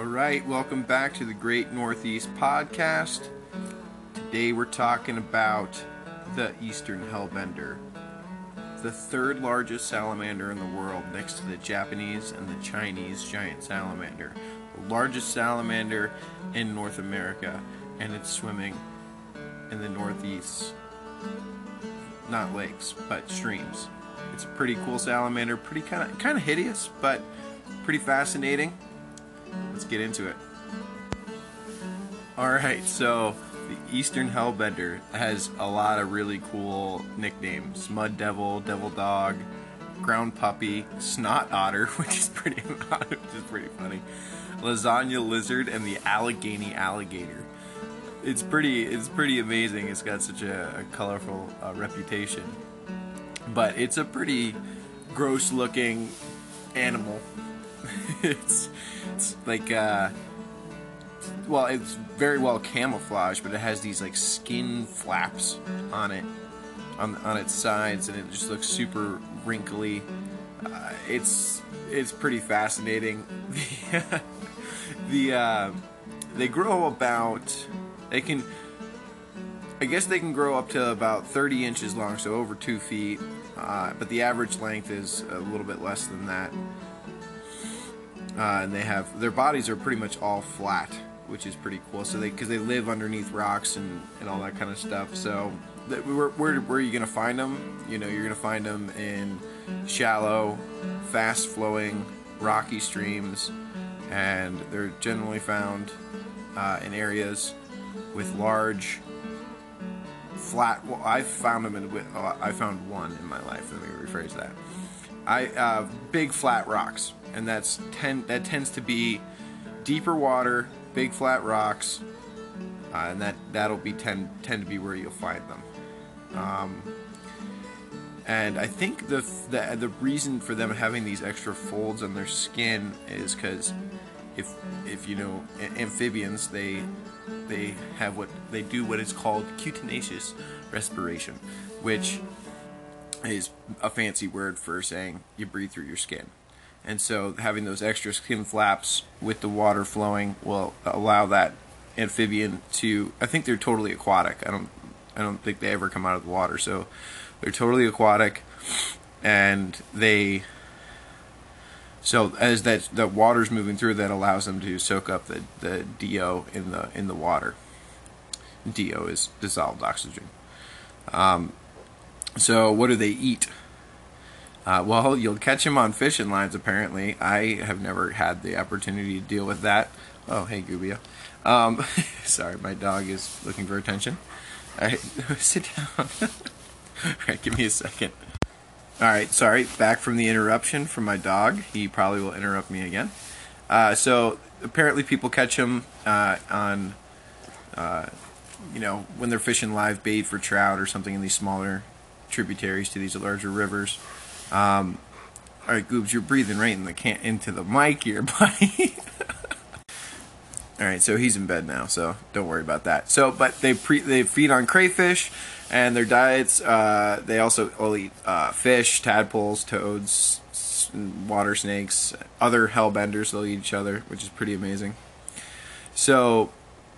All right, welcome back to the Great Northeast Podcast. Today we're talking about the Eastern Hellbender, the third largest salamander in the world next to the Japanese and the Chinese giant salamander, the largest salamander in North America, and it's swimming in the Northeast. Not lakes, but streams. It's a pretty cool salamander, pretty kind of kind of hideous, but pretty fascinating. Let's get into it. Alright, so the Eastern Hellbender has a lot of really cool nicknames. Mud Devil, Devil Dog, Ground Puppy, Snot Otter, which is pretty which is pretty funny. Lasagna Lizard and the Allegheny Alligator. It's pretty it's pretty amazing. It's got such a, a colorful uh, reputation. But it's a pretty gross looking animal. it's it's like uh well it's very well camouflaged but it has these like skin flaps on it on on its sides and it just looks super wrinkly uh, it's it's pretty fascinating the the uh, they grow about they can I guess they can grow up to about 30 inches long, so over two feet. Uh, but the average length is a little bit less than that. Uh, and they have their bodies are pretty much all flat, which is pretty cool. So they because they live underneath rocks and, and all that kind of stuff. So that, where, where where are you gonna find them? You know, you're gonna find them in shallow, fast flowing, rocky streams, and they're generally found uh, in areas with large flat. Well, I found them in. Uh, I found one in my life. Let me rephrase that. I uh, big flat rocks, and that's ten. That tends to be deeper water, big flat rocks, uh, and that that'll be tend tend to be where you'll find them. Um, and I think the, the the reason for them having these extra folds on their skin is because if if you know amphibians they they have what they do what is called cutaneous respiration, which is a fancy word for saying you breathe through your skin. And so having those extra skin flaps with the water flowing will allow that amphibian to I think they're totally aquatic. I don't I don't think they ever come out of the water. So they're totally aquatic and they so as that the water's moving through, that allows them to soak up the, the DO in the in the water. DO is dissolved oxygen. Um, so what do they eat? Uh, well, you'll catch them on fishing lines. Apparently, I have never had the opportunity to deal with that. Oh, hey, Gubia. Um, sorry, my dog is looking for attention. All right, sit down. All right, give me a second. All right, sorry. Back from the interruption from my dog. He probably will interrupt me again. Uh, so apparently, people catch them uh, on, uh, you know, when they're fishing live bait for trout or something in these smaller tributaries to these larger rivers. Um, all right, Goobs, you're breathing right in the can- into the mic here, buddy. all right, so he's in bed now, so don't worry about that. So, but they pre- they feed on crayfish and their diets uh, they also will eat uh, fish tadpoles toads water snakes other hellbenders they'll eat each other which is pretty amazing so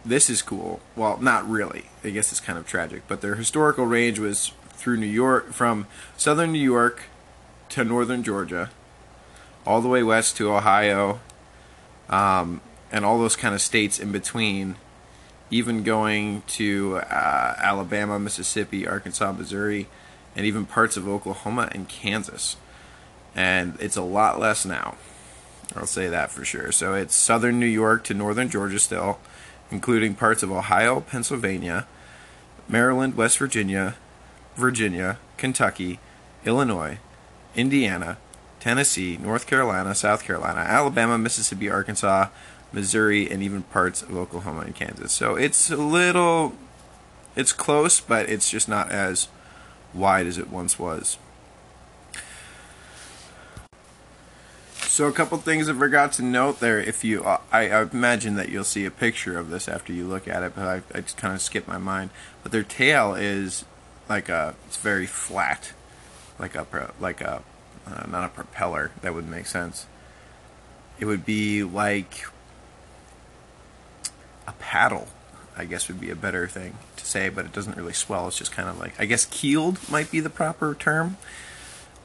this is cool well not really i guess it's kind of tragic but their historical range was through new york from southern new york to northern georgia all the way west to ohio um, and all those kind of states in between even going to uh, Alabama, Mississippi, Arkansas, Missouri, and even parts of Oklahoma and Kansas. And it's a lot less now. I'll say that for sure. So it's southern New York to northern Georgia still, including parts of Ohio, Pennsylvania, Maryland, West Virginia, Virginia, Kentucky, Illinois, Indiana, Tennessee, North Carolina, South Carolina, Alabama, Mississippi, Arkansas, Missouri, and even parts of Oklahoma and Kansas. So it's a little, it's close, but it's just not as wide as it once was. So a couple things I forgot to note there. If you, I, I, imagine that you'll see a picture of this after you look at it, but I, I just kind of skipped my mind. But their tail is like a, it's very flat, like a, like a, uh, not a propeller. That would make sense. It would be like a paddle, I guess would be a better thing to say, but it doesn't really swell. It's just kind of like, I guess keeled might be the proper term.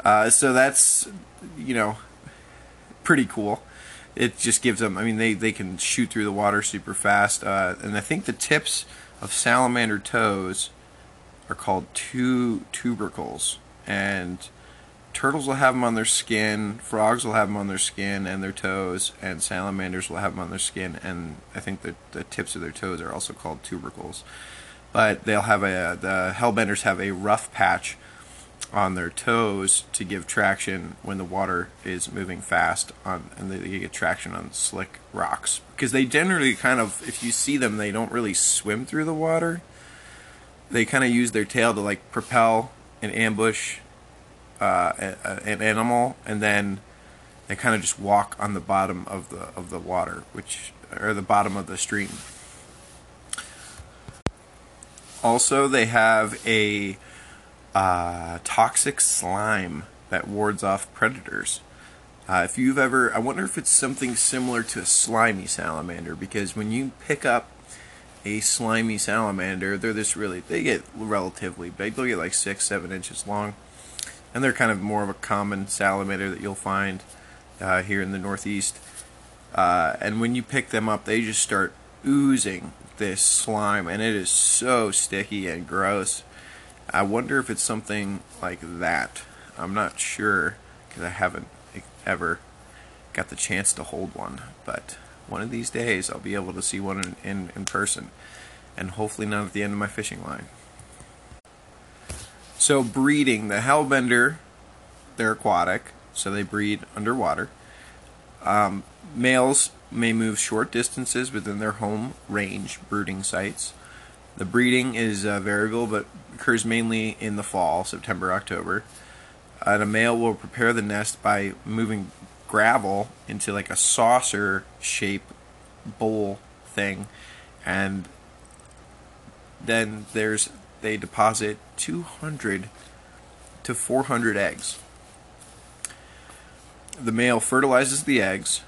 Uh, so that's, you know, pretty cool. It just gives them, I mean, they, they can shoot through the water super fast. Uh, and I think the tips of salamander toes are called two tubercles. And turtles will have them on their skin, frogs will have them on their skin and their toes, and salamanders will have them on their skin, and I think the, the tips of their toes are also called tubercles. But they'll have a, the hellbenders have a rough patch on their toes to give traction when the water is moving fast on and they get traction on slick rocks because they generally kind of if you see them they don't really swim through the water they kind of use their tail to like propel and ambush uh, an animal, and then they kind of just walk on the bottom of the of the water, which or the bottom of the stream. Also, they have a uh, toxic slime that wards off predators. Uh, if you've ever, I wonder if it's something similar to a slimy salamander because when you pick up a slimy salamander, they're this really, they get relatively big. They'll get like six, seven inches long and they're kind of more of a common salamander that you'll find uh, here in the Northeast. Uh, and when you pick them up, they just start oozing this slime, and it is so sticky and gross. I wonder if it's something like that. I'm not sure because I haven't ever got the chance to hold one, but one of these days I'll be able to see one in, in, in person, and hopefully not at the end of my fishing line. So breeding, the hellbender, they're aquatic, so they breed underwater. Um, males may move short distances within their home range brooding sites. The breeding is uh, variable but occurs mainly in the fall, September, October. A male will prepare the nest by moving gravel into like a saucer shape bowl thing and then there's they deposit 200 to 400 eggs. The male fertilizes the eggs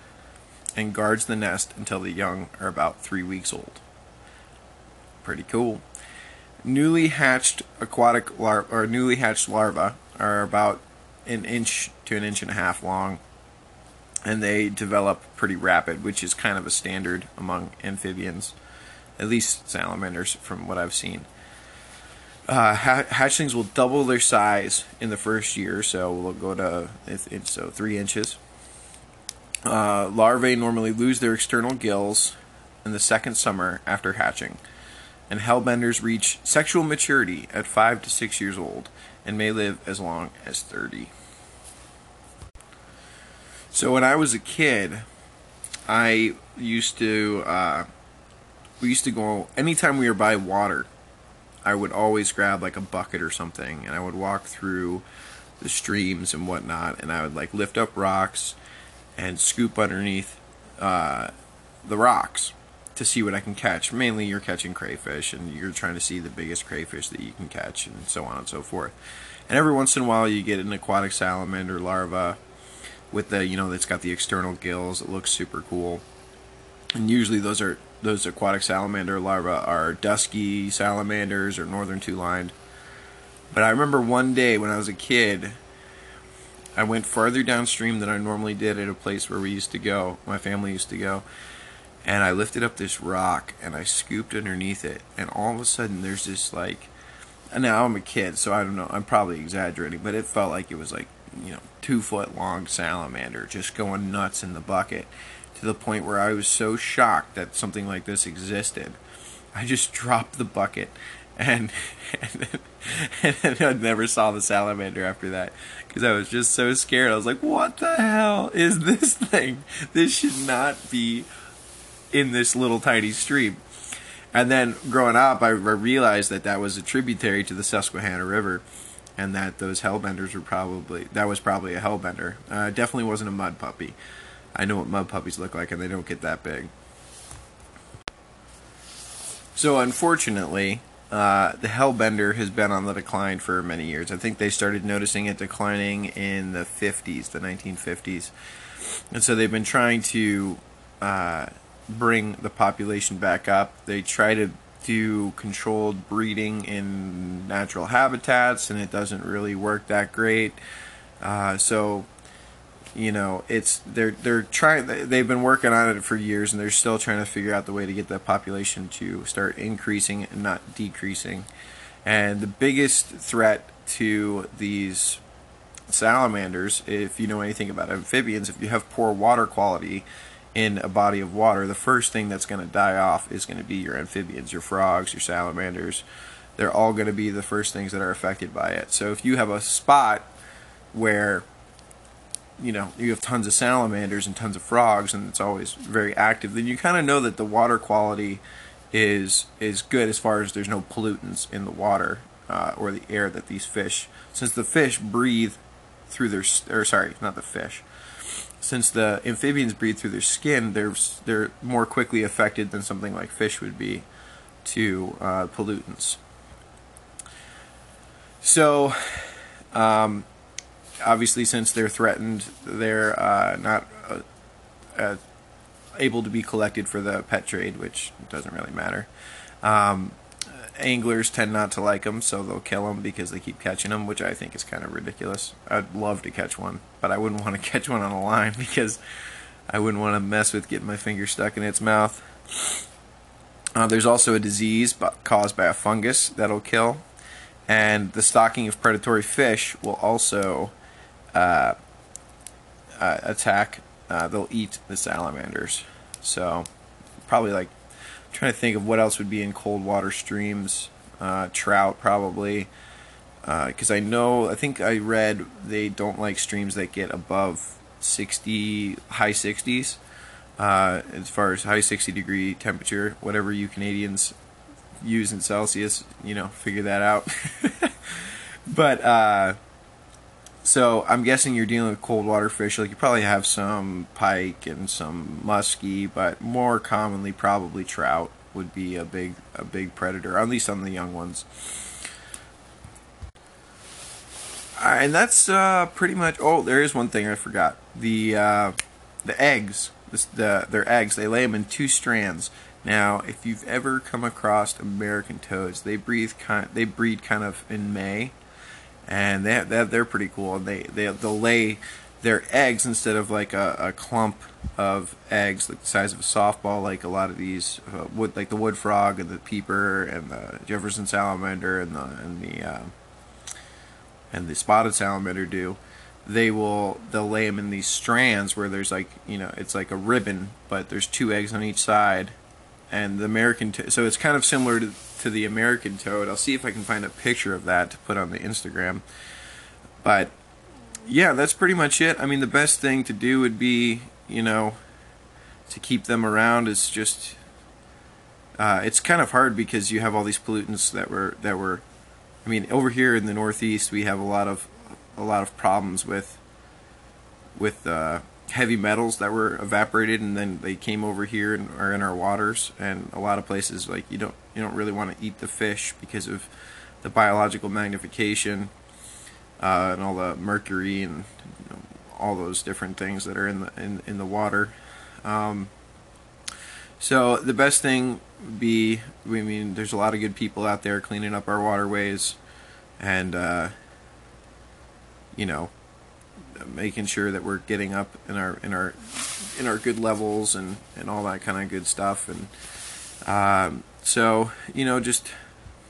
and guards the nest until the young are about three weeks old. Pretty cool. Newly hatched aquatic lar- or newly hatched larvae are about an inch to an inch and a half long, and they develop pretty rapid, which is kind of a standard among amphibians, at least salamanders, from what I've seen. Uh, hatchlings will double their size in the first year, so we'll go to so three inches. Uh, larvae normally lose their external gills in the second summer after hatching, and hellbenders reach sexual maturity at five to six years old and may live as long as thirty. So when I was a kid, I used to uh, we used to go anytime we were by water I would always grab like a bucket or something and I would walk through the streams and whatnot and I would like lift up rocks and scoop underneath uh, the rocks to see what I can catch. Mainly you're catching crayfish and you're trying to see the biggest crayfish that you can catch and so on and so forth. And every once in a while you get an aquatic salamander larva with the, you know, that's got the external gills. It looks super cool. And usually those are those aquatic salamander larvae are dusky salamanders or northern two-lined. But I remember one day when I was a kid, I went farther downstream than I normally did at a place where we used to go, my family used to go, and I lifted up this rock and I scooped underneath it, and all of a sudden there's this like, now I'm a kid, so I don't know, I'm probably exaggerating, but it felt like it was like, you know, two foot long salamander just going nuts in the bucket to the point where I was so shocked that something like this existed. I just dropped the bucket and and, then, and I never saw the salamander after that because I was just so scared. I was like, "What the hell is this thing? This should not be in this little tiny stream." And then growing up, I realized that that was a tributary to the Susquehanna River, and that those hellbenders were probably that was probably a hellbender. Uh, definitely wasn't a mud puppy. I know what mud puppies look like, and they don't get that big. So, unfortunately, uh, the Hellbender has been on the decline for many years. I think they started noticing it declining in the 50s, the 1950s. And so they've been trying to uh, bring the population back up. They try to do controlled breeding in natural habitats, and it doesn't really work that great. Uh, so, you know, it's they're they're trying. They've been working on it for years, and they're still trying to figure out the way to get the population to start increasing and not decreasing. And the biggest threat to these salamanders, if you know anything about amphibians, if you have poor water quality in a body of water, the first thing that's going to die off is going to be your amphibians, your frogs, your salamanders. They're all going to be the first things that are affected by it. So if you have a spot where you know you have tons of salamanders and tons of frogs and it's always very active, then you kind of know that the water quality is is good as far as there's no pollutants in the water uh, or the air that these fish, since the fish breathe through their or sorry, not the fish. Since the amphibians breathe through their skin, they're they're more quickly affected than something like fish would be to uh, pollutants. So, um, obviously, since they're threatened, they're uh, not uh, uh, able to be collected for the pet trade, which doesn't really matter. Um, anglers tend not to like them, so they'll kill them because they keep catching them, which I think is kind of ridiculous. I'd love to catch one, but I wouldn't want to catch one on a line because I wouldn't want to mess with getting my finger stuck in its mouth. Uh, there's also a disease caused by a fungus that'll kill, and the stocking of predatory fish will also uh, uh, attack. Uh, they'll eat the salamanders. So, probably like trying to think of what else would be in cold water streams. Uh, trout probably, because uh, I know I think I read they don't like streams that get above 60 high 60s. Uh, as far as high 60 degree temperature, whatever you Canadians use in Celsius, you know, figure that out. but uh, so I'm guessing you're dealing with cold water fish. Like you probably have some pike and some muskie, but more commonly probably trout would be a big a big predator, at least on the young ones. and that's uh, pretty much. Oh, there is one thing I forgot. The uh, the eggs, the, the their eggs. They lay them in two strands. Now, if you've ever come across American toads, they breathe kind. They breed kind of in May and they, they they're pretty cool. And they they they'll lay their eggs instead of like a, a clump of eggs like the size of a softball, like a lot of these uh, wood, like the wood frog and the peeper and the Jefferson salamander and the and the uh, and the spotted salamander do. They will they'll lay them in these strands where there's like you know it's like a ribbon, but there's two eggs on each side, and the American to- so it's kind of similar to to the American toad. I'll see if I can find a picture of that to put on the Instagram. But yeah, that's pretty much it. I mean, the best thing to do would be, you know, to keep them around is just. Uh, it's kind of hard because you have all these pollutants that were that were. I mean, over here in the Northeast, we have a lot of a lot of problems with with uh, heavy metals that were evaporated and then they came over here and are in our waters. And a lot of places like you don't you don't really want to eat the fish because of the biological magnification uh, and all the mercury and you know, all those different things that are in the in, in the water. Um, so the best thing be I mean there's a lot of good people out there cleaning up our waterways and uh, you know making sure that we're getting up in our in our in our good levels and and all that kind of good stuff. And um, so you know just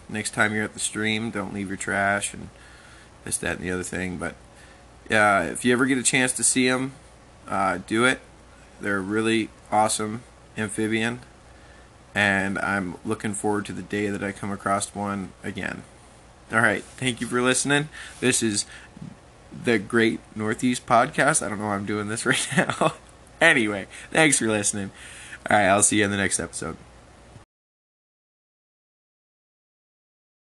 next time you're at the stream don't leave your trash and this that and the other thing. But yeah if you ever get a chance to see them uh, do it. They're really awesome amphibian. And I'm looking forward to the day that I come across one again. All right. Thank you for listening. This is the Great Northeast Podcast. I don't know why I'm doing this right now. anyway, thanks for listening. All right, I'll see you in the next episode.